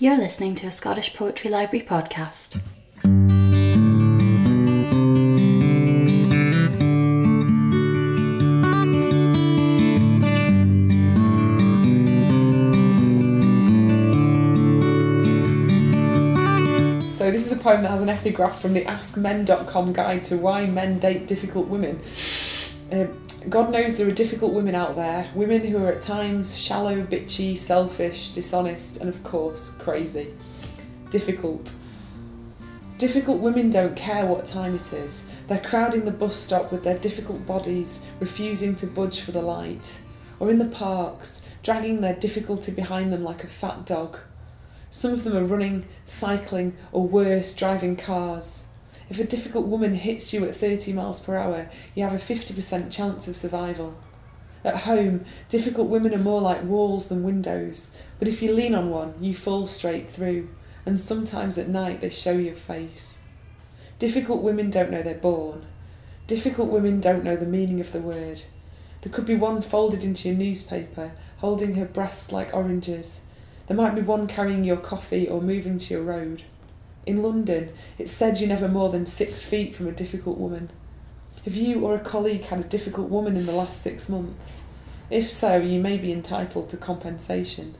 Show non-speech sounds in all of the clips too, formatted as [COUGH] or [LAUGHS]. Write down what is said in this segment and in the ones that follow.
You're listening to a Scottish Poetry Library podcast. So this is a poem that has an epigraph from the AskMen.com guide to why men date difficult women. Um, God knows there are difficult women out there, women who are at times shallow, bitchy, selfish, dishonest, and of course, crazy. Difficult. Difficult women don't care what time it is. They're crowding the bus stop with their difficult bodies, refusing to budge for the light. Or in the parks, dragging their difficulty behind them like a fat dog. Some of them are running, cycling, or worse, driving cars. If a difficult woman hits you at 30 miles per hour, you have a 50% chance of survival. At home, difficult women are more like walls than windows, but if you lean on one, you fall straight through, and sometimes at night they show your face. Difficult women don't know they're born. Difficult women don't know the meaning of the word. There could be one folded into your newspaper, holding her breasts like oranges. There might be one carrying your coffee or moving to your road. In London, it's said you're never more than six feet from a difficult woman. Have you or a colleague had a difficult woman in the last six months? If so, you may be entitled to compensation.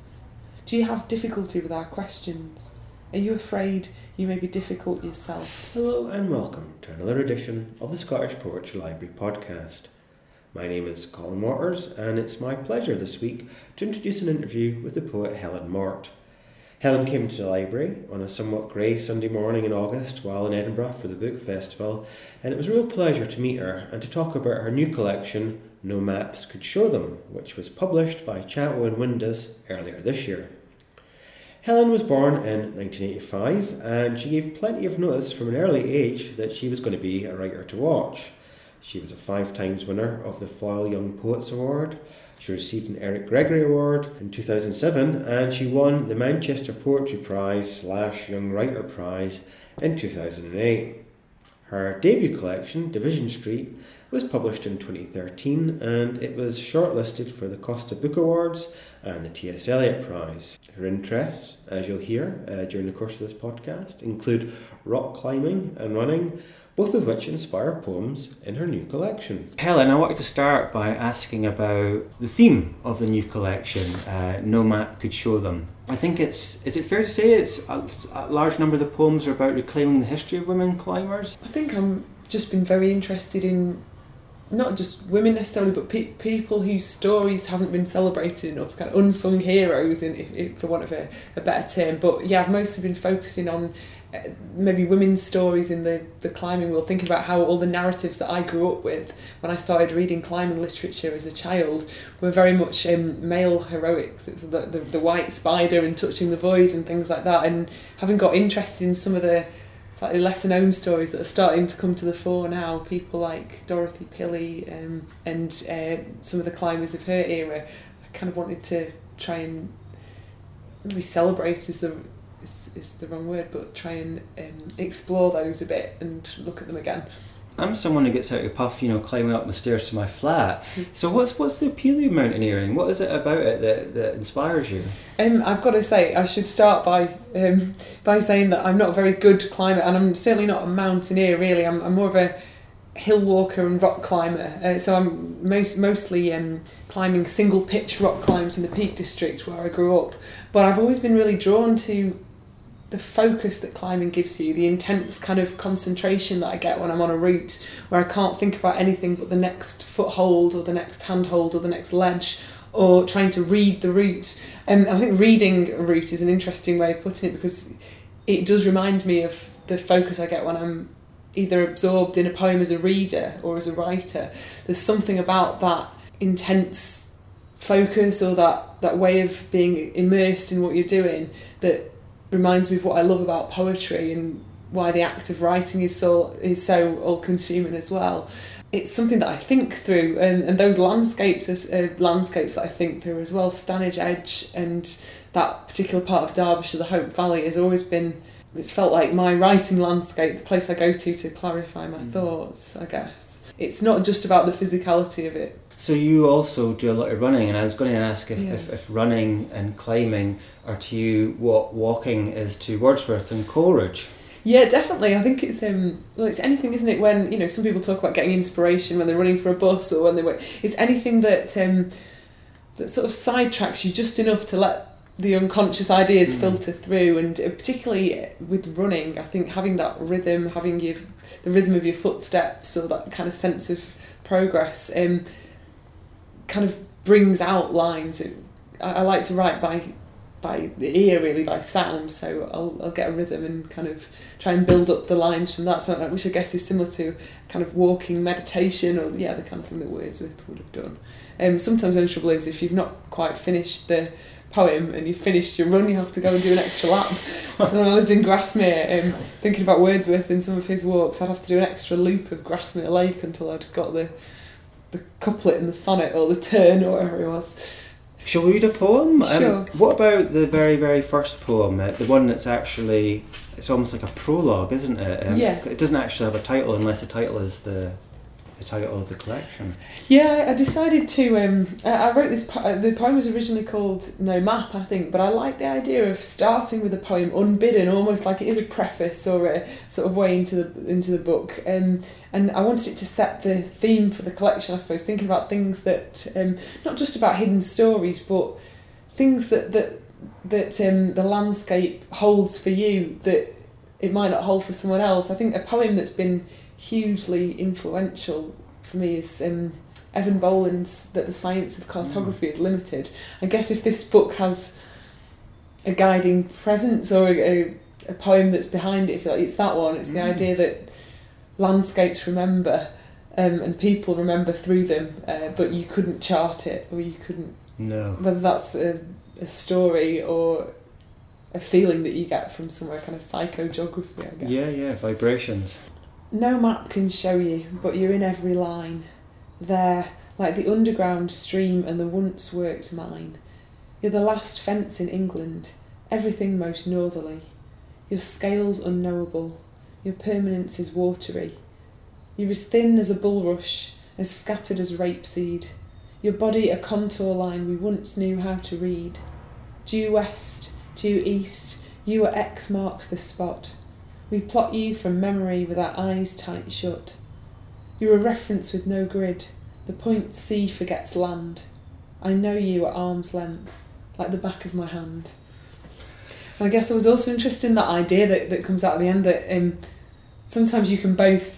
Do you have difficulty with our questions? Are you afraid you may be difficult yourself? Hello and welcome to another edition of the Scottish Poetry Library podcast. My name is Colin Waters, and it's my pleasure this week to introduce an interview with the poet Helen Mort. Helen came to the library on a somewhat grey Sunday morning in August while in Edinburgh for the book festival, and it was a real pleasure to meet her and to talk about her new collection, No Maps Could Show Them, which was published by Chatto and Windus earlier this year. Helen was born in 1985 and she gave plenty of notice from an early age that she was going to be a writer to watch. She was a five times winner of the Foyle Young Poets Award. She received an Eric Gregory Award in 2007 and she won the Manchester Poetry Prize slash Young Writer Prize in 2008. Her debut collection, Division Street, was published in 2013 and it was shortlisted for the Costa Book Awards and the T.S. Eliot Prize. Her interests, as you'll hear uh, during the course of this podcast, include rock climbing and running, both of which inspire poems in her new collection. Helen, I wanted to start by asking about the theme of the new collection, uh, No Map Could Show Them. I think it's, is it fair to say it's a, a large number of the poems are about reclaiming the history of women climbers? I think I'm just been very interested in not just women necessarily, but pe- people whose stories haven't been celebrated enough, kind of unsung heroes, in, if, if, for want of a, a better term. But yeah, I've mostly been focusing on maybe women's stories in the, the climbing world, thinking about how all the narratives that I grew up with when I started reading climbing literature as a child were very much um, male heroics. It was the, the, the white spider and touching the void and things like that. And having got interested in some of the slightly lesser known stories that are starting to come to the fore now. People like Dorothy Pilley um, and uh, some of the climbers of her era. I kind of wanted to try and maybe celebrate is the is, is the wrong word, but try and um, explore those a bit and look at them again. I'm someone who gets out of puff, you know, climbing up the stairs to my flat. [LAUGHS] So what's what's the appeal of mountaineering? What is it about it that, that inspires you? Um, I've got to say, I should start by um, by saying that I'm not a very good climber, and I'm certainly not a mountaineer. Really, I'm, I'm more of a hill walker and rock climber. Uh, so I'm most mostly um, climbing single pitch rock climbs in the Peak District where I grew up. But I've always been really drawn to the focus that climbing gives you, the intense kind of concentration that I get when I'm on a route where I can't think about anything but the next foothold or the next handhold or the next ledge or trying to read the route. Um, and I think reading a route is an interesting way of putting it because it does remind me of the focus I get when I'm either absorbed in a poem as a reader or as a writer. There's something about that intense focus or that, that way of being immersed in what you're doing that reminds me of what I love about poetry and why the act of writing is so is so all consuming as well. It's something that I think through, and, and those landscapes are uh, landscapes that I think through as well. Stanage Edge and that particular part of Derbyshire, the Hope Valley, has always been. It's felt like my writing landscape, the place I go to to clarify my mm. thoughts. I guess it's not just about the physicality of it, So you also do a lot of running, and I was going to ask if, Yeah. if, if running and climbing are to you what walking is to Wordsworth and Coleridge. Yeah, definitely. I think it's um well it's anything, isn't it? When you know some people talk about getting inspiration when they're running for a bus or when they wait. It's anything that um that sort of sidetracks you just enough to let the unconscious ideas Mm. filter through, and uh, particularly with running, I think having that rhythm, having your the rhythm of your footsteps or that kind of sense of progress, um, kind of brings out lines. It, I, I like to write by by the ear really by sound so I'll, I'll get a rhythm and kind of try and build up the lines from that. So which I guess is similar to kind of walking meditation or yeah the kind of thing that Wordsworth would have done. Um, sometimes the only trouble is if you've not quite finished the poem and you've finished your run you have to go and do an extra lap. [LAUGHS] So when I lived in Grasmere um, thinking about Wordsworth in some of his walks I'd have to do an extra loop of Grasmere Lake until I'd got the the couplet and the sonnet or the turn or whatever it was Shall we read a poem? Um, Sure. what about the very, very first poem? Uh, the one that's actually, it's almost like a prologue, isn't it? Um, Yes. It doesn't actually have a title unless the title is the, the title of the collection. Yeah, I decided to. Um, I wrote this. Po- the poem was originally called No Map, I think, but I like the idea of starting with a poem unbidden, almost like it is a preface or a sort of way into the into the book. Um, and I wanted it to set the theme for the collection, I suppose, thinking about things that um, not just about hidden stories, but things that that that um, the landscape holds for you that it might not hold for someone else. I think a poem that's been hugely influential for me is um, Eavan Boland's that the science of cartography is limited. I guess if this book has a guiding presence or a, a, a poem that's behind it, if you like, it's that one. It's the Mm. idea that landscapes remember um, and people remember through them, uh, but you couldn't chart it or you couldn't No. whether that's a, a story or a feeling that you get from somewhere kind of psychogeography I guess. Yeah, yeah, vibrations. No map can show you, but you're in every line. There, like the underground stream and the once worked mine. You're the last fence in England, everything most northerly. Your scales unknowable, your permanence is watery. You're as thin as a bulrush, as scattered as rapeseed. Your body a contour line we once knew how to read. Due west, due east, you are X marks the spot. We plot you from memory with our eyes tight shut. You're a reference with no grid, the point sea forgets land. I know you at arm's length, like the back of my hand. And I guess I was also interested in that idea that, that comes out at the end that um, sometimes you can both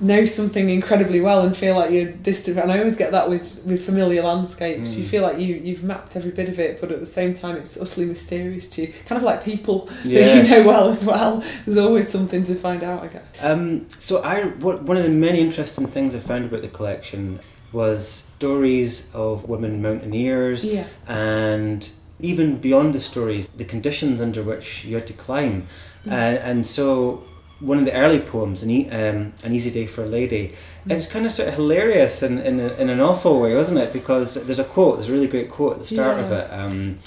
know something incredibly well and feel like you're distant. And I always get that with, with familiar landscapes. You Mm. feel like you, you've mapped every bit of it, but at the same time it's utterly mysterious to you. Kind of like people [LAUGHS] that you know well as well. There's always something to find out, I guess. Um, so I, what, one of the many interesting things I found about the collection was stories of women mountaineers Yeah. and even beyond the stories, the conditions under which you had to climb. Mm. And, and so one of the early poems, An, e- um, An Easy Day for a Lady, it was kind of sort of hilarious in, in, a, in an awful way, wasn't it? Because there's a quote, there's a really great quote at the start of it um,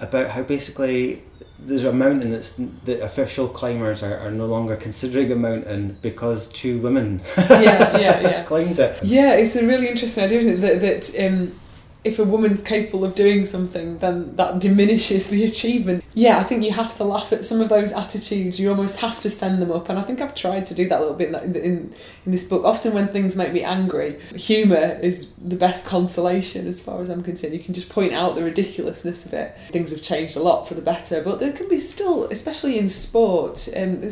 about how basically there's a mountain that's the official climbers are, are no longer considering a mountain because two women Yeah, yeah, yeah. [LAUGHS] climbed it. Yeah, it's a really interesting idea, isn't it? That, that um, if a woman's capable of doing something, then that diminishes the achievement. Yeah, I think you have to laugh at some of those attitudes. You almost have to send them up, and I think I've tried to do that a little bit in, in, in, this book. Often when things make me angry, humour is the best consolation as far as I'm concerned. You can just point out the ridiculousness of it. Things have changed a lot for the better, but there can be still, especially in sport, um,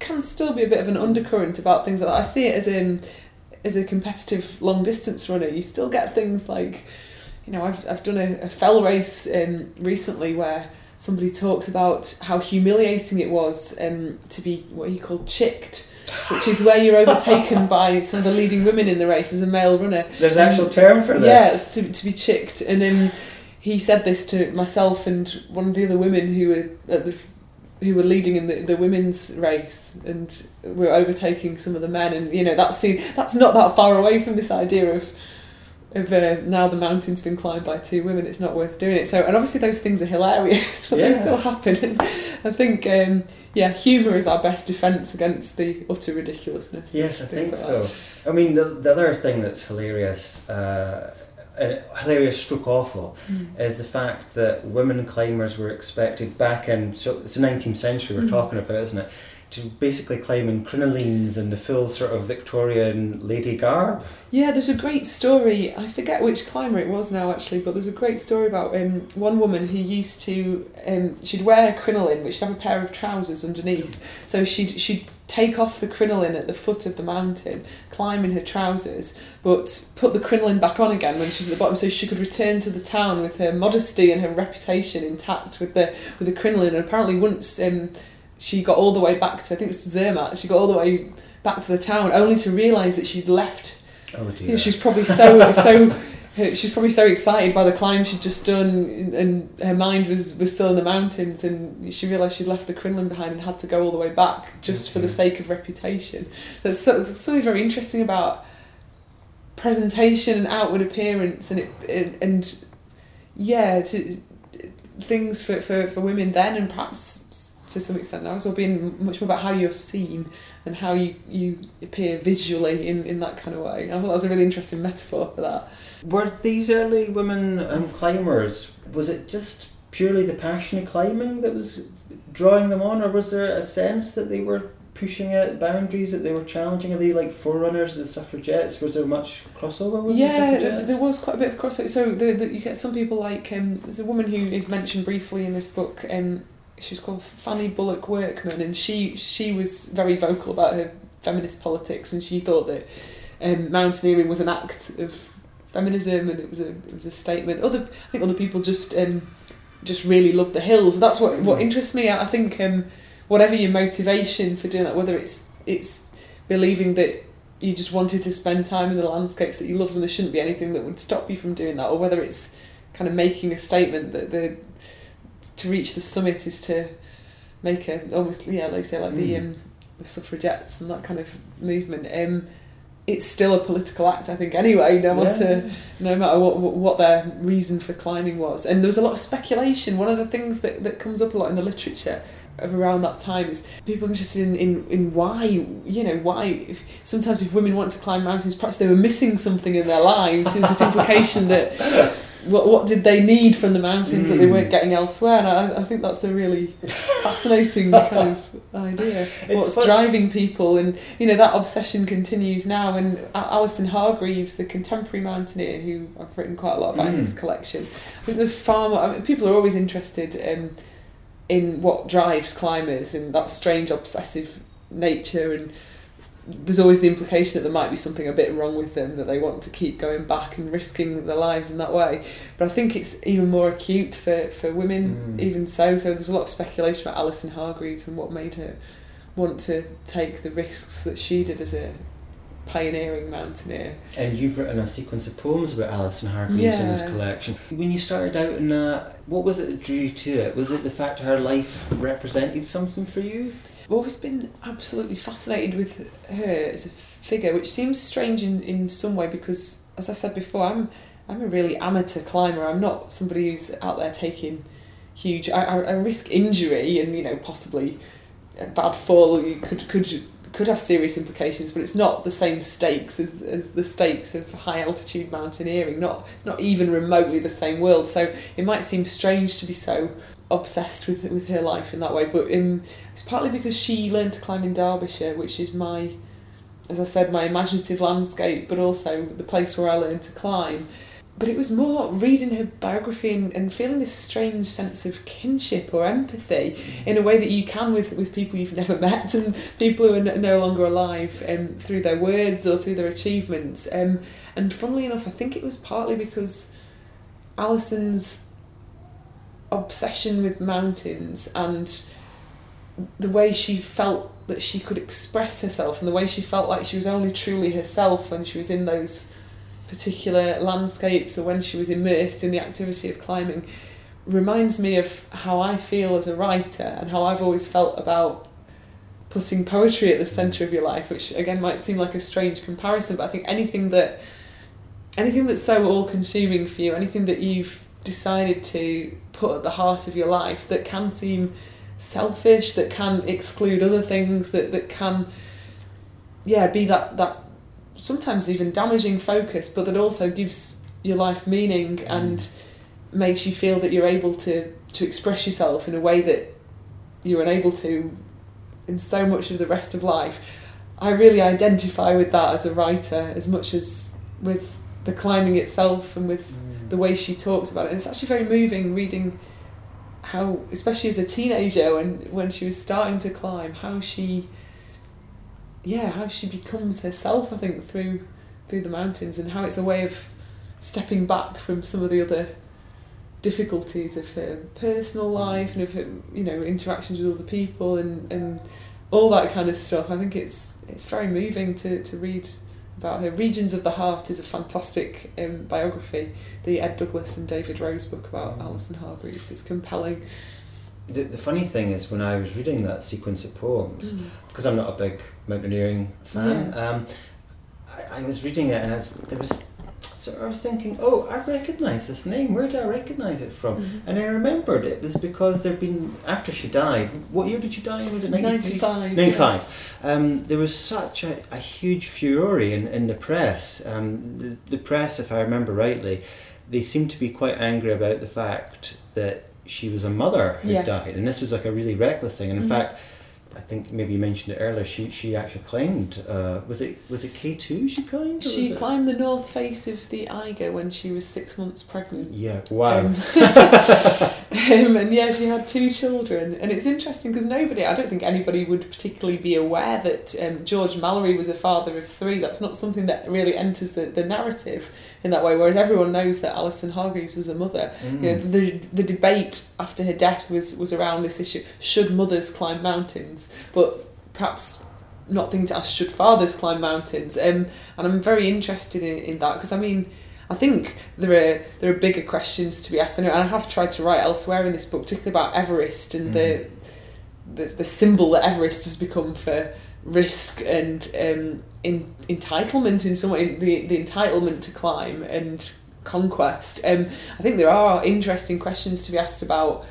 can still be a bit of an undercurrent about things like that. I see it as in as a competitive long distance runner, you still get things like, you know, I've, I've done a, a fell race um, recently where somebody talked about how humiliating it was um, to be what he called chicked, which is where you're overtaken [LAUGHS] by some of the leading women in the race as a male runner. There's an actual term for this. Yeah, it's to, to be chicked. And then he said this to myself and one of the other women who were at the who were leading in the, the women's race and were overtaking some of the men and you know that's that's not that far away from this idea of of uh, now the mountain's been climbed by two women it's not worth doing it so and obviously those things are hilarious [LAUGHS] but they still happen and [LAUGHS] I think um, yeah humour is our best defence against the utter ridiculousness Yes, I think like so. I mean, the, the other thing that's hilarious uh, uh, hilarious, stroke awful, Mm. is the fact that women climbers were expected back in so it's the 19th century we're Mm. talking about, isn't it? To basically climb in crinolines and the full sort of Victorian lady garb. Yeah, there's a great story. I forget which climber it was now, actually, but there's a great story about um, one woman who used to um, she'd wear a crinoline, but she'd have a pair of trousers underneath. So she'd she'd take off the crinoline at the foot of the mountain, climb in her trousers, but put the crinoline back on again when she's at the bottom, so she could return to the town with her modesty and her reputation intact with the with the crinoline. And apparently, once um, she got all the way back to I think it was Zermatt, she got all the way back to the town, only to realise that she'd left Oh you dear. know, she's probably so so she's probably so excited by the climb she'd just done and her mind was, was still in the mountains and she realised she'd left the crinoline behind and had to go all the way back just for the sake of reputation. There's, so, something very interesting about presentation and outward appearance and it and, and yeah to, things for, for, for women then and perhaps to some extent now as well being much more about how you're seen and how you, you appear visually in, in that kind of way. I thought that was a really interesting metaphor for that. Were these early women um, climbers, was it just purely the passion of climbing that was drawing them on, or was there a sense that they were pushing out boundaries, that they were challenging? Are they like forerunners of the suffragettes? Was there much crossover with yeah, th- suffragettes? there was quite a bit of crossover. So the, the, you get some people like um, there's a woman who is mentioned briefly in this book. Um, she was called Fanny Bullock Workman, and she she was very vocal about her feminist politics, and she thought that um, mountaineering was an act of feminism, and it was a it was a statement. Other I think other people just um, just really love the hills. That's what what interests me. I I think um, whatever your motivation for doing that, whether it's it's believing that you just wanted to spend time in the landscapes that you loved and there shouldn't be anything that would stop you from doing that, or whether it's kind of making a statement that the to reach the summit is to make a almost yeah like say like the Mm. um, the suffragettes and that kind of movement. Um, it's still a political act, I think. Anyway, no matter Yeah. no matter what what what their reason for climbing was, and there was a lot of speculation. One of the things that, that comes up a lot in the literature of around that time is people interested in, in, in why you know why if, sometimes if women want to climb mountains perhaps they were missing something in their lives there's this implication that what, what did they need from the mountains that they Mm. weren't getting elsewhere and I, I think that's a really [LAUGHS] fascinating kind of idea what's fun- driving people and you know that obsession continues now and Alison Hargreaves the contemporary mountaineer who I've written quite a lot about in this Mm. collection I think there's far more I mean, people are always interested um, in what drives climbers and that strange obsessive nature and there's always the implication that there might be something a bit wrong with them that they want to keep going back and risking their lives in that way but I think it's even more acute for, for women Mm. even so so there's a lot of speculation about Alison Hargreaves and what made her want to take the risks that she did as a pioneering mountaineer And you've written a sequence of poems about Alison Hargreaves in this collection. When you started out in that, what was it that drew you to it? Was it the fact her life represented something for you? I've always been absolutely fascinated with her as a figure, which seems strange in, in some way because, as I said before, I'm I'm a really amateur climber. I'm not somebody who's out there taking huge. I, I, I risk injury and you know possibly a bad fall. You could could could have serious implications, but it's not the same stakes as, as the stakes of high altitude mountaineering. Not not even remotely the same world. So it might seem strange to be so obsessed with with her life in that way, but um, it's partly because she learned to climb in Derbyshire, which is my, as I said, my imaginative landscape, but also the place where I learned to climb. But it was more reading her biography and, and feeling this strange sense of kinship or empathy in a way that you can with, with people you've never [LAUGHS] met and people who are no longer alive um, through their words or through their achievements. Um, and funnily enough, I think it was partly because Alison's obsession with mountains and the way she felt that she could express herself and the way she felt like she was only truly herself when she was in those particular landscapes or when she was immersed in the activity of climbing reminds me of how I feel as a writer and how I've always felt about putting poetry at the centre of your life, which again might seem like a strange comparison, but I think anything that anything that's so all consuming for you, anything that you've decided to put at the heart of your life that can seem selfish, that can exclude other things, that, that can yeah, be that that sometimes even damaging focus, but that also gives your life meaning mm. and makes you feel that you're able to to express yourself in a way that you're unable to in so much of the rest of life. I really identify with that as a writer as much as with the climbing itself and with mm. The way she talks about it. And it's actually very moving reading how, especially as a teenager, when when she was starting to climb, how she, yeah, how she becomes herself. I think through through the mountains and how it's a way of stepping back from some of the other difficulties of her personal mm. life and of her, you know interactions with other people and and all that kind of stuff. I think it's it's very moving to to read about her. Regions of the Heart is a fantastic um, biography, the Ed Douglas and David Rose book about Alison Hargreaves. It's compelling. The, the funny thing is, when I was reading that sequence of poems, because I'm not a big mountaineering fan, um, I, I was reading it and I was, there was was thinking, oh, I recognise this name. Where do I recognise it from? Mhm. And I remembered it was because there'd been after she died. What year did she die? Was it 93? 95. 95. Um, there was such a, a huge furore in, in the press. Um, the, the press, if I remember rightly, they seemed to be quite angry about the fact that she was a mother who Yeah. died, and this was like a really reckless thing. And in Mhm. fact, I think maybe you mentioned it earlier. She she actually climbed. Uh, was it was it K two? She climbed. She it- climbed the north face of the Eiger when she was six months pregnant. Yeah. Wow. Um, [LAUGHS] [LAUGHS] um, and yeah, she had two children, and it's interesting because nobody, I don't think anybody would particularly be aware that um, George Mallory was a father of three. That's not something that really enters the, the narrative in that way. Whereas everyone knows that Alison Hargreaves was a mother. Mm. You know, the the debate after her death was was around this issue: should mothers climb mountains? But perhaps not thinking to ask should fathers climb mountains. Um, and I'm very interested in, in that because I mean. I think there are there are bigger questions to be asked, and I have tried to write elsewhere in this book, particularly about Everest and the, the the symbol that Everest has become for risk and um, in entitlement in some way, the the entitlement to climb and conquest. Um, I think there are interesting questions to be asked about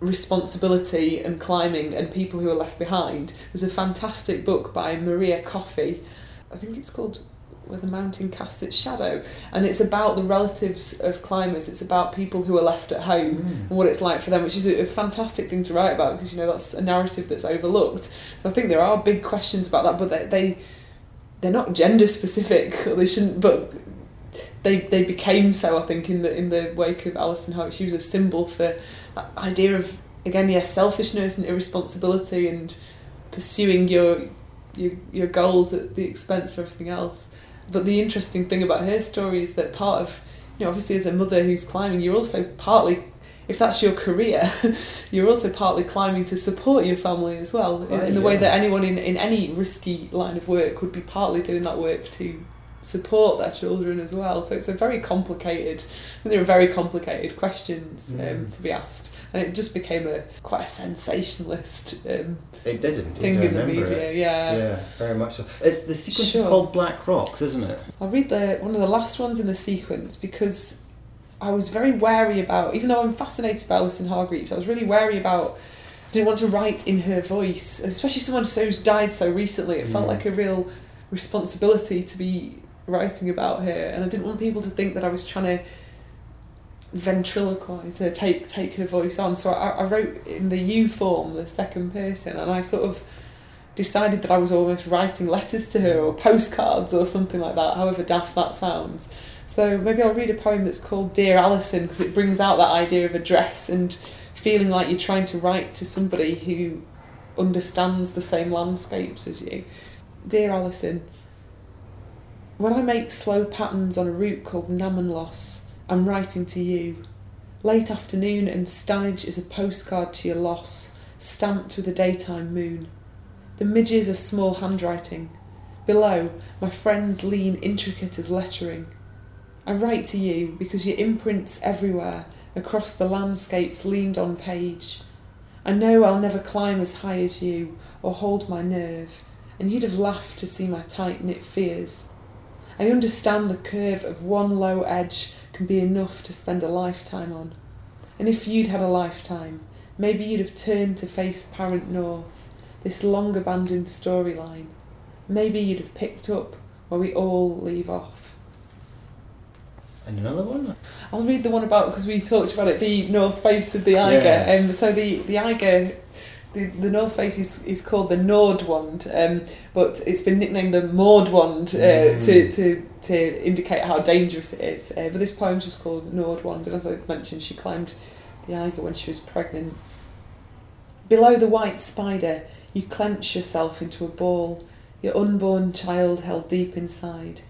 responsibility and climbing and people who are left behind. There's a fantastic book by Maria Coffey. I think it's called Where the Mountain Casts Its Shadow, and it's about the relatives of climbers. It's about people who are left at home Mm. and what it's like for them, which is a, a fantastic thing to write about because you know that's a narrative that's overlooked. So I think there are big questions about that, but they, they they're not gender specific, or they shouldn't. But they they became so. I think in the in the wake of Alison Hart, she was a symbol for that idea of again, yes, selfishness and irresponsibility and pursuing your your your goals at the expense of everything else. But the interesting thing about her story is that part of you know obviously as a mother who's climbing, you're also partly if that's your career, [LAUGHS] you're also partly climbing to support your family as well, in, in the way that anyone in, in any risky line of work would be partly doing that work to support their children as well. So it's a very complicated, there are very complicated questions um, Mm. to be asked, and it just became a quite a sensationalist um, It did indeed. thing in the media. it. Yeah. Yeah, very much so. It's, the sequence Sure. is called Black Rocks, isn't it? I'll read the one of the last ones in the sequence because I was very wary about, even though I'm fascinated by Alison Hargreaves, I was really wary about. I didn't want to write in her voice, especially someone who's died so recently. It felt Mm. like a real responsibility to be writing about her, and I didn't want people to think that I was trying to ventriloquize her, take take her voice on. So I, I wrote in the you form, the second person, and I sort of decided that I was almost writing letters to her or postcards or something like that, however daft that sounds. So maybe I'll read a poem that's called Dear Alison because it brings out that idea of address and feeling like you're trying to write to somebody who understands the same landscapes as you. Dear Alison, when I make slow patterns on a route called Namenlos, I'm writing to you. Late afternoon and Stanage is a postcard to your loss, stamped with a daytime moon. The midges are small handwriting. Below, my friends lean intricate as lettering. I write to you because your imprints everywhere across the landscapes leaned on page. I know I'll never climb as high as you or hold my nerve, and you'd have laughed to see my tight knit fears. I understand the curve of one low edge can be enough to spend a lifetime on. And if you'd had a lifetime, maybe you'd have turned to face Parent North, this long abandoned storyline. Maybe you'd have picked up where we all leave off. And another one? I'll read the one about because we talked about it. The north face of the Eiger. Yeah. Um, so the the Eiger, the, the north face is, is called the Nordwand, um, but it's been nicknamed the Mordwand uh, Mm. to to to indicate how dangerous it is. Uh, but this poem's just called Nordwand, and as I mentioned, she climbed the Eiger when she was pregnant. Below the white spider, you clench yourself into a ball, your unborn child held deep inside.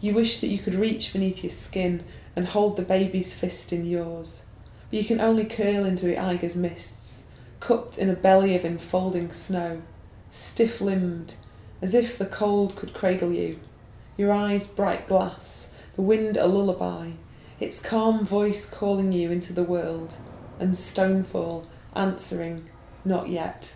You wish that you could reach beneath your skin and hold the baby's fist in yours, but you can only curl into the Eiger's mists, cupped in a belly of enfolding snow, stiff limbed, as if the cold could cradle you. Your eyes bright glass, the wind a lullaby, its calm voice calling you into the world, and Stonefall answering, not yet.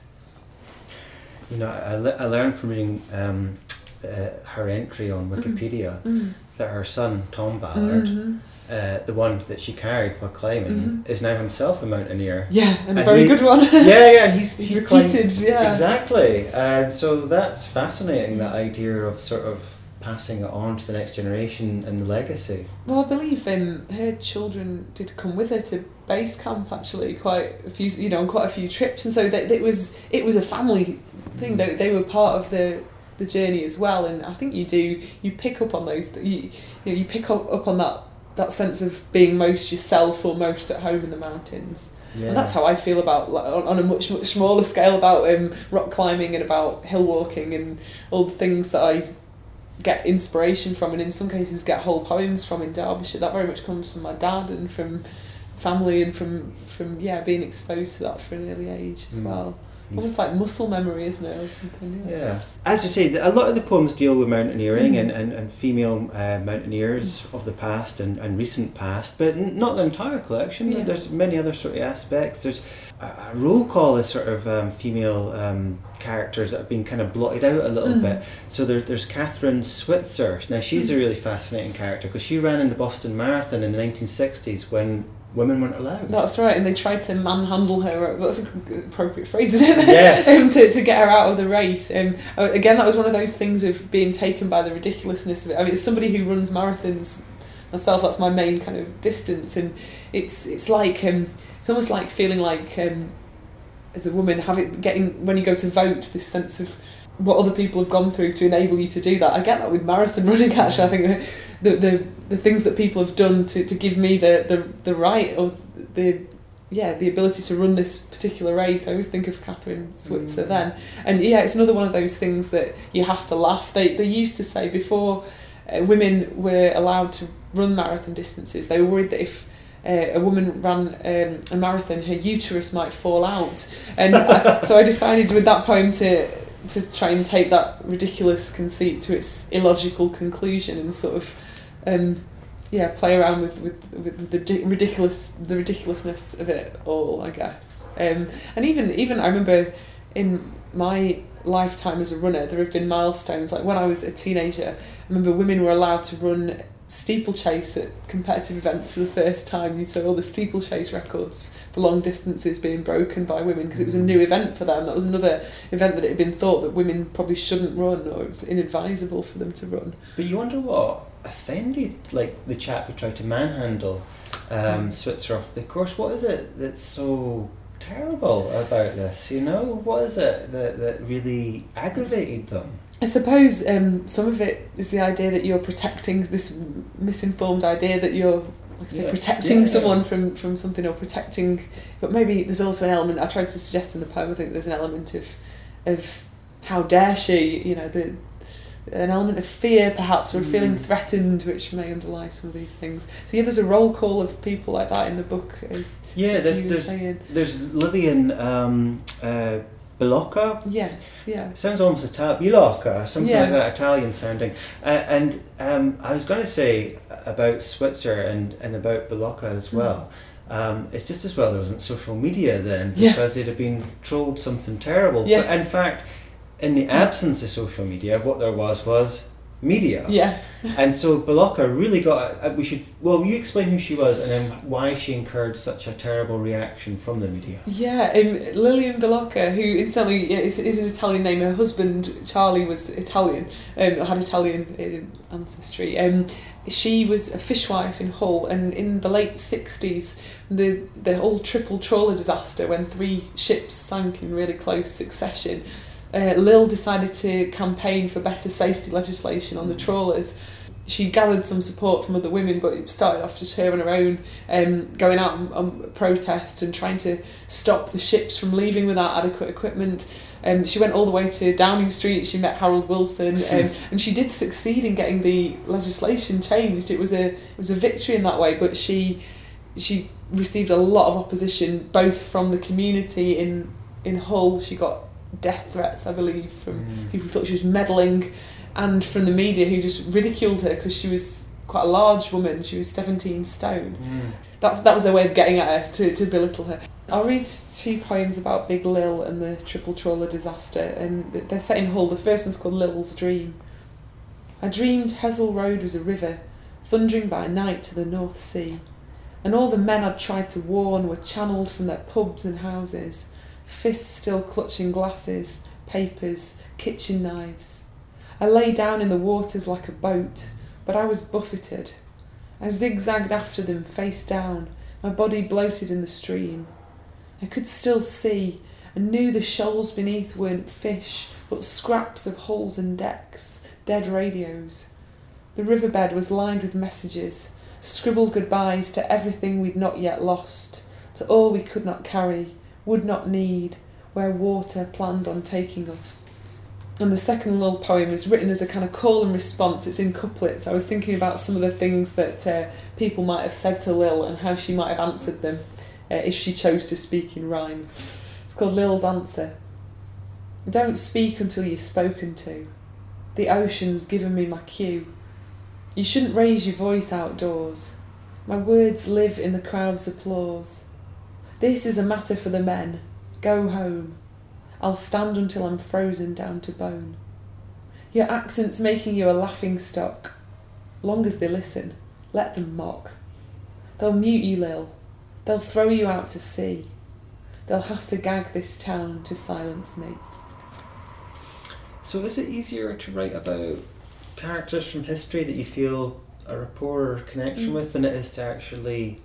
You know, I, le- I learned from reading um, uh, her entry on Wikipedia Mm. That her son, Tom Ballard, Mhm. uh, the one that she carried while climbing, Mhm. is now himself a mountaineer. Yeah, and a very he- good one. [LAUGHS] yeah, yeah, he's, He's he's climbed- yeah. Exactly. And so that's fascinating, that idea of sort of passing it on to the next generation and the legacy. Well, I believe um, her children did come with her to base camp actually quite a few, you know, on quite a few trips, and so that it was it was a family thing. They they were part of the the journey as well, and I think you do you pick up on those th- you you know you pick up, up on that that sense of being most yourself or most at home in the mountains. Yeah. And that's how I feel about like, on, a much much smaller scale about um, rock climbing and about hill walking and all the things that I get inspiration from, and in some cases get whole poems from in Derbyshire. That very much comes from my dad and from family and from from yeah being exposed to that from an early age as Mm. well. Almost like muscle memory, isn't it, or something? Yeah. Yeah. As you say, a lot of the poems deal with mountaineering Mm. and, and, and female uh, mountaineers of the past and, and recent past, but n- not the entire collection. Yeah. There's many other sort of aspects. There's a, a roll call of sort of um, female um, characters that have been kind of blotted out a little Mm. bit. So there, there's Kathrine Switzer. Now, she's a Mm. really fascinating character because she ran in the Boston Marathon in the 1960s when women weren't allowed. That's right, and they tried to manhandle her. That's an appropriate phrase, isn't it? Yes. [LAUGHS] um, to, to get her out of the race. Um, uh, again, that was one of those things of being taken by the ridiculousness of it. I mean, as somebody who runs marathons myself, that's my main kind of distance, and it's it's like um, it's almost like feeling like um, as a woman having getting when you go to vote this sense of what other people have gone through to enable you to do that. I get that with marathon [LAUGHS] running. Actually, I think the the, the things that people have done to, to give me the, the the right or the yeah the ability to run this particular race. I always think of Kathrine Switzer Mm. then, and yeah, it's another one of those things that you have to laugh. They they used to say before uh, women were allowed to run marathon distances, they were worried that if uh, a woman ran um, a marathon, her uterus might fall out, and I, [LAUGHS] so I decided with that poem to to try and take that ridiculous conceit to its illogical conclusion and sort of um, yeah play around with, with, with the di- ridiculous the ridiculousness of it all I guess. Um, and even even I remember in my lifetime as a runner there have been milestones. Like when I was a teenager I remember women were allowed to run steeplechase at competitive events for the first time. You saw all the steeplechase records long distances being broken by women because it was a new event for them that was another event that it had been thought that women probably shouldn't run or it was inadvisable for them to run But you wonder what offended like the chap who tried to manhandle um, Mm. Switzer off the course. What is it that's so terrible about this? You know, what is it that, that really aggravated them? I suppose um, some of it is the idea that you're protecting this misinformed idea that you're like I say, Yeah. protecting Yeah. someone from, from something or protecting but maybe there's also an element I tried to suggest in the poem I think there's an element of of how dare she you know the an element of fear perhaps or feeling Mm. threatened which may underlie some of these things so yeah there's a roll call of people like that in the book as, Yeah, as there's there's, saying there's Lillian um, uh, Bilocca. yes yeah Sounds almost Italian, Bilocca, something like that, Italian sounding. Uh, and um, I was going to say about Switzer and, and about Bilocca as Mm. well. Um, it's just as well there wasn't social media then Yeah. because they'd have been trolled something terrible. Yes. But in fact, in the absence of social media, what there was was media. Yes. And so Bilocca really got. Uh, we should. Well, you explain who she was and then why she incurred such a terrible reaction from the media. Yeah, um, Lillian Bilocca, who incidentally is, is an Italian name. Her husband Charlie was Italian, um, had Italian um, ancestry. Um, she was a fishwife in Hull, and in the late sixties, the the whole triple trawler disaster when three ships sank in really close succession. Uh, Lil decided to campaign for better safety legislation on the trawlers she gathered some support from other women, but it started off just her on her own, um, going out on, on protest and trying to stop the ships from leaving without adequate equipment. Um, she went all the way to Downing Street. She met Harold Wilson, um, [LAUGHS] and she did succeed in getting the legislation changed. It was a it was a victory in that way, but she she received a lot of opposition both from the community in in Hull. She got death threats, I believe, from Mm. people who thought she was meddling, and from the media who just ridiculed her because she was quite a large woman. She was seventeen stone. Mm. That's that was their way of getting at her to, to belittle her. I'll read two poems about Big Lil and the triple trawler disaster, and they're set in Hull. The first one's called Lil's Dream. I dreamed Hessle Road was a river, thundering by night to the North Sea, and all the men I'd tried to warn were channelled from their pubs and houses, fists still clutching glasses, papers, kitchen knives. I lay down in the waters like a boat, but I was buffeted. I zigzagged after them face down, my body bloated in the stream. I could still see and knew the shoals beneath weren't fish, but scraps of hulls and decks, dead radios. The riverbed was lined with messages, scribbled goodbyes to everything we'd not yet lost, to all we could not carry, would not need, where water planned on taking us. And the second little poem is written as a kind of call and response. It's in couplets. I was thinking about some of the things that uh, people might have said to Lil and how she might have answered them uh, if she chose to speak in rhyme. It's called Lil's Answer. Don't speak until you're spoken to. The ocean's given me my cue. You shouldn't raise your voice outdoors. My words live in the crowd's applause. This is a matter for the men. Go home. I'll stand until I'm frozen down to bone. Your accent's making you a laughing stock. Long as they listen, let them mock. They'll mute you, Lil. They'll throw you out to sea. They'll have to gag this town to silence me. So is it easier to write about characters from history that you feel a rapport or connection Mm. with than it is to actually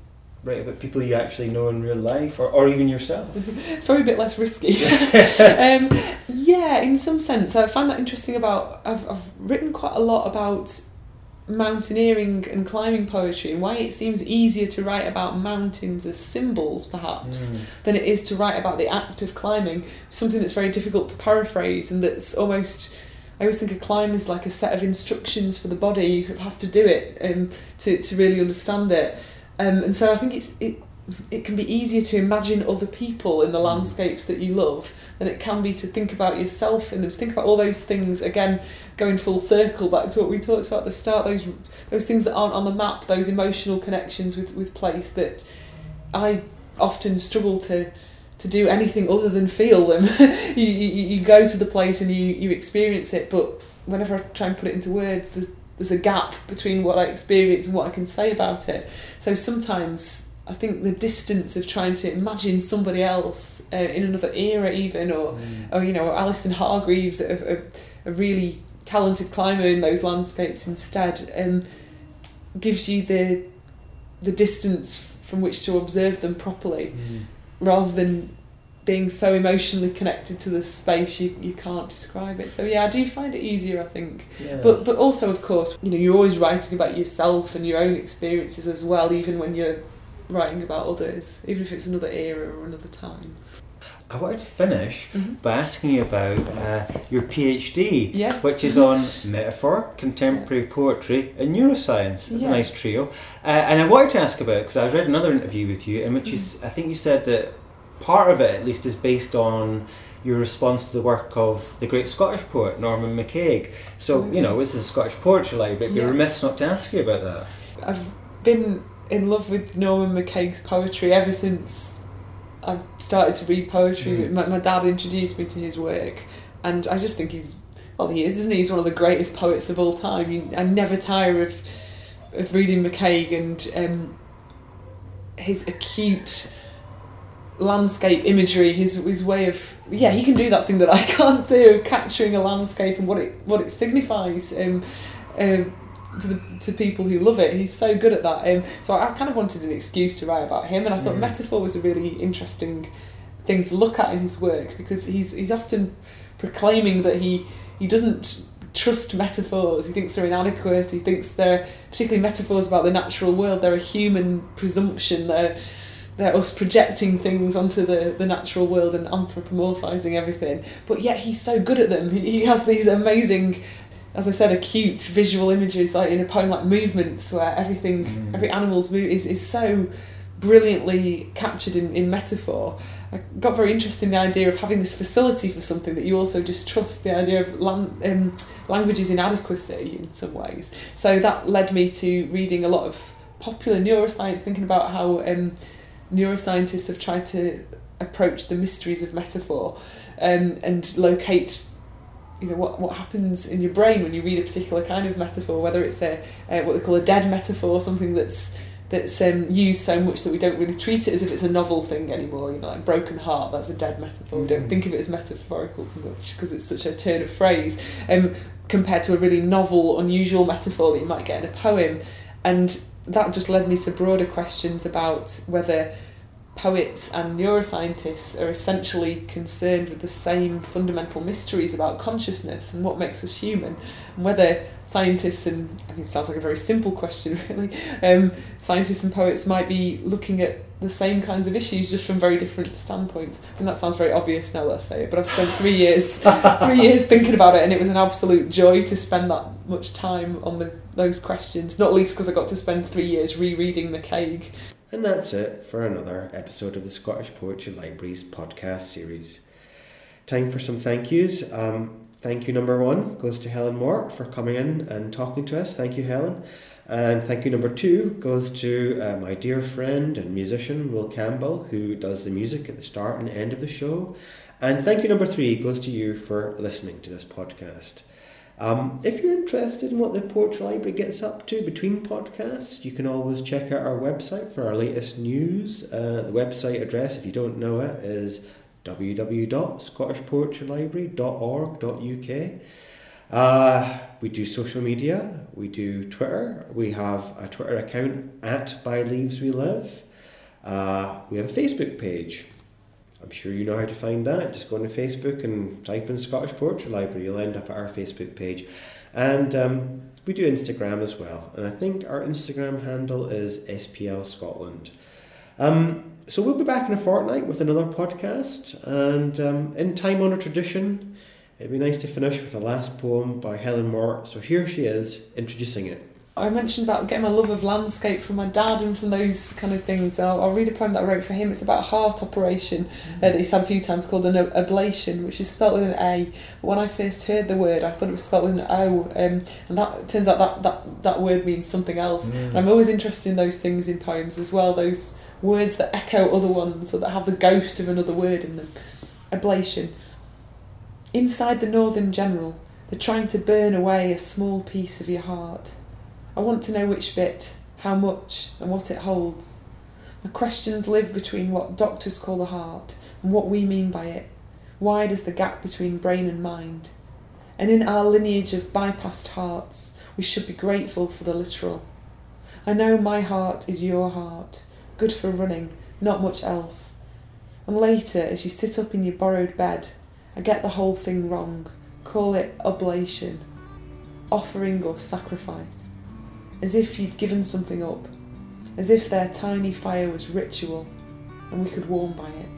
write about people you actually know in real life or, or even yourself? [LAUGHS] It's probably a bit less risky. [LAUGHS] [LAUGHS] um, yeah, in some sense, I find that interesting about. I've, I've written quite a lot about mountaineering and climbing poetry and why it seems easier to write about mountains as symbols, perhaps, Mm. than it is to write about the act of climbing. Something that's very difficult to paraphrase and that's almost. I always think a climb is like a set of instructions for the body. You sort of have to do it um, to, to really understand it. Um, and so I think it's it, it can be easier to imagine other people in the landscapes that you love than it can be to think about yourself in them. To think about all those things again, going full circle back to what we talked about at the start. Those those things that aren't on the map. Those emotional connections with with place that I often struggle to to do anything other than feel them. [LAUGHS] you, you you go to the place and you you experience it, but whenever I try and put it into words, there's there's a gap between what I experience and what I can say about it. So sometimes I think the distance of trying to imagine somebody else uh, in another era, even, or, Mm. or you know, Alison Hargreaves, a, a, a really talented climber in those landscapes instead, um, gives you the the distance from which to observe them properly, Mm. rather than being so emotionally connected to the space you, you can't describe it. So yeah, I do find it easier, I think. Yeah. But but also of course, you know, you're always writing about yourself and your own experiences as well, even when you're writing about others, even if it's another era or another time. I wanted to finish Mhm. by asking you about uh, your PhD, Yes. which is on metaphor, contemporary poetry, and neuroscience. It's Yeah. a nice trio. Uh, and I wanted to ask about because I read another interview with you in which you, Mm. s- I think you said that part of it, at least, is based on your response to the work of the great Scottish poet Norman MacCaig. So you know, it's a Scottish poetry library. It'd be Yeah. remiss not to ask you about that. I've been in love with Norman MacCaig's poetry ever since I started to read poetry. Mm. My, my dad introduced me to his work, and I just think he's well, he is, isn't he? He's one of the greatest poets of all time. You, I never tire of of reading MacCaig and um, his acute landscape imagery, his his way of yeah, he can do that thing that I [LAUGHS] can't do of capturing a landscape and what it what it signifies um, um, to the to people who love it. He's so good at that. Um, so I, kind of wanted an excuse to write about him, and I thought Mm. metaphor was a really interesting thing to look at in his work because he's he's often proclaiming that he he doesn't trust metaphors. He thinks they're inadequate. He thinks they're particularly metaphors about the natural world. They're a human presumption. They're they're us projecting things onto the, the natural world and anthropomorphizing everything. But yet he's so good at them. He, he has these amazing, as I said, acute visual images like in a poem like Movements, where everything, Mm. every animal's move is, is so brilliantly captured in, in metaphor. I got very interested in the idea of having this facility for something that you also distrust, the idea of lan- um, language's inadequacy in some ways. So that led me to reading a lot of popular neuroscience, thinking about how um, neuroscientists have tried to approach the mysteries of metaphor um, and locate you know what what happens in your brain when you read a particular kind of metaphor whether it's a, uh what they call a dead metaphor something that's that's um, used so much that we don't really treat it as if it's a novel thing anymore you know like broken heart that's a dead metaphor. We don't think of it as metaphorical so much because it's such a turn of phrase um, compared to a really novel unusual metaphor that you might get in a poem. And that just led me to broader questions about whether poets and neuroscientists are essentially concerned with the same fundamental mysteries about consciousness and what makes us human, and whether scientists and I mean, it sounds like a very simple question, [LAUGHS] really. Um, scientists and poets might be looking at the same kinds of issues just from very different standpoints. And that sounds very obvious now that I say it, but I've spent three years, [LAUGHS] three years thinking about it, and it was an absolute joy to spend that much time on the those questions. Not least because I got to spend three years rereading MacCaig. And that's it for another episode of the Scottish Poetry Library's podcast series. Time for some thank yous. Um, thank you number one goes to Helen Mort for coming in and talking to us. Thank you, Helen. And thank you number two goes to uh, my dear friend and musician Will Campbell, who does the music at the start and end of the show. And thank you number three goes to you for listening to this podcast. Um, if you're interested in what the Poetry Library gets up to between podcasts, you can always check out our website for our latest news. Uh, the website address, if you don't know it, is www.scottishpoetrylibrary.org.uk. Uh, we do social media, we do Twitter, we have a Twitter account at By Leaves We Live. Uh, we have a Facebook page. I'm sure you know how to find that. Just go on to Facebook and type in Scottish Poetry Library. You'll end up at our Facebook page. And um, we do Instagram as well. And I think our Instagram handle is SPL Scotland. Um, so we'll be back in a fortnight with another podcast. And um, in time honoured tradition, it'd be nice to finish with the last poem by Helen Mort. So here she is, introducing it. I mentioned about getting my love of landscape from my dad and from those kind of things. I'll, I'll read a poem that I wrote for him. It's about a heart operation uh, that he's had a few times called an ablation, which is spelt with an A. But when I first heard the word, I thought it was spelt with an O, um, and that turns out that, that, that word means something else. And I'm always interested in those things in poems as well, those words that echo other ones or that have the ghost of another word in them. Ablation. Inside the Northern General, they're trying to burn away a small piece of your heart. I want to know which bit, how much, and what it holds. My questions live between what doctors call the heart and what we mean by it. Wide is the gap between brain and mind. And in our lineage of bypassed hearts, we should be grateful for the literal. I know my heart is your heart, good for running, not much else. And later, as you sit up in your borrowed bed, I get the whole thing wrong. Call it oblation, offering or sacrifice as if you'd given something up, as if their tiny fire was ritual and we could warm by it.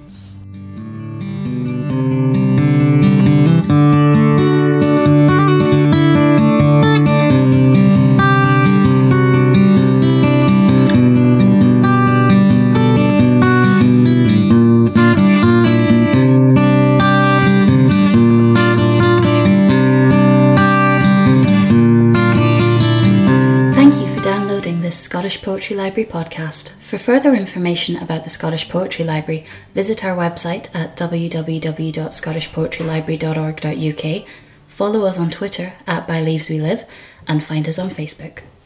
Poetry Library podcast. For further information about the Scottish Poetry Library, visit our website at www.scottishpoetrylibrary.org.uk, Follow us on Twitter at By Leaves We Live and find us on Facebook.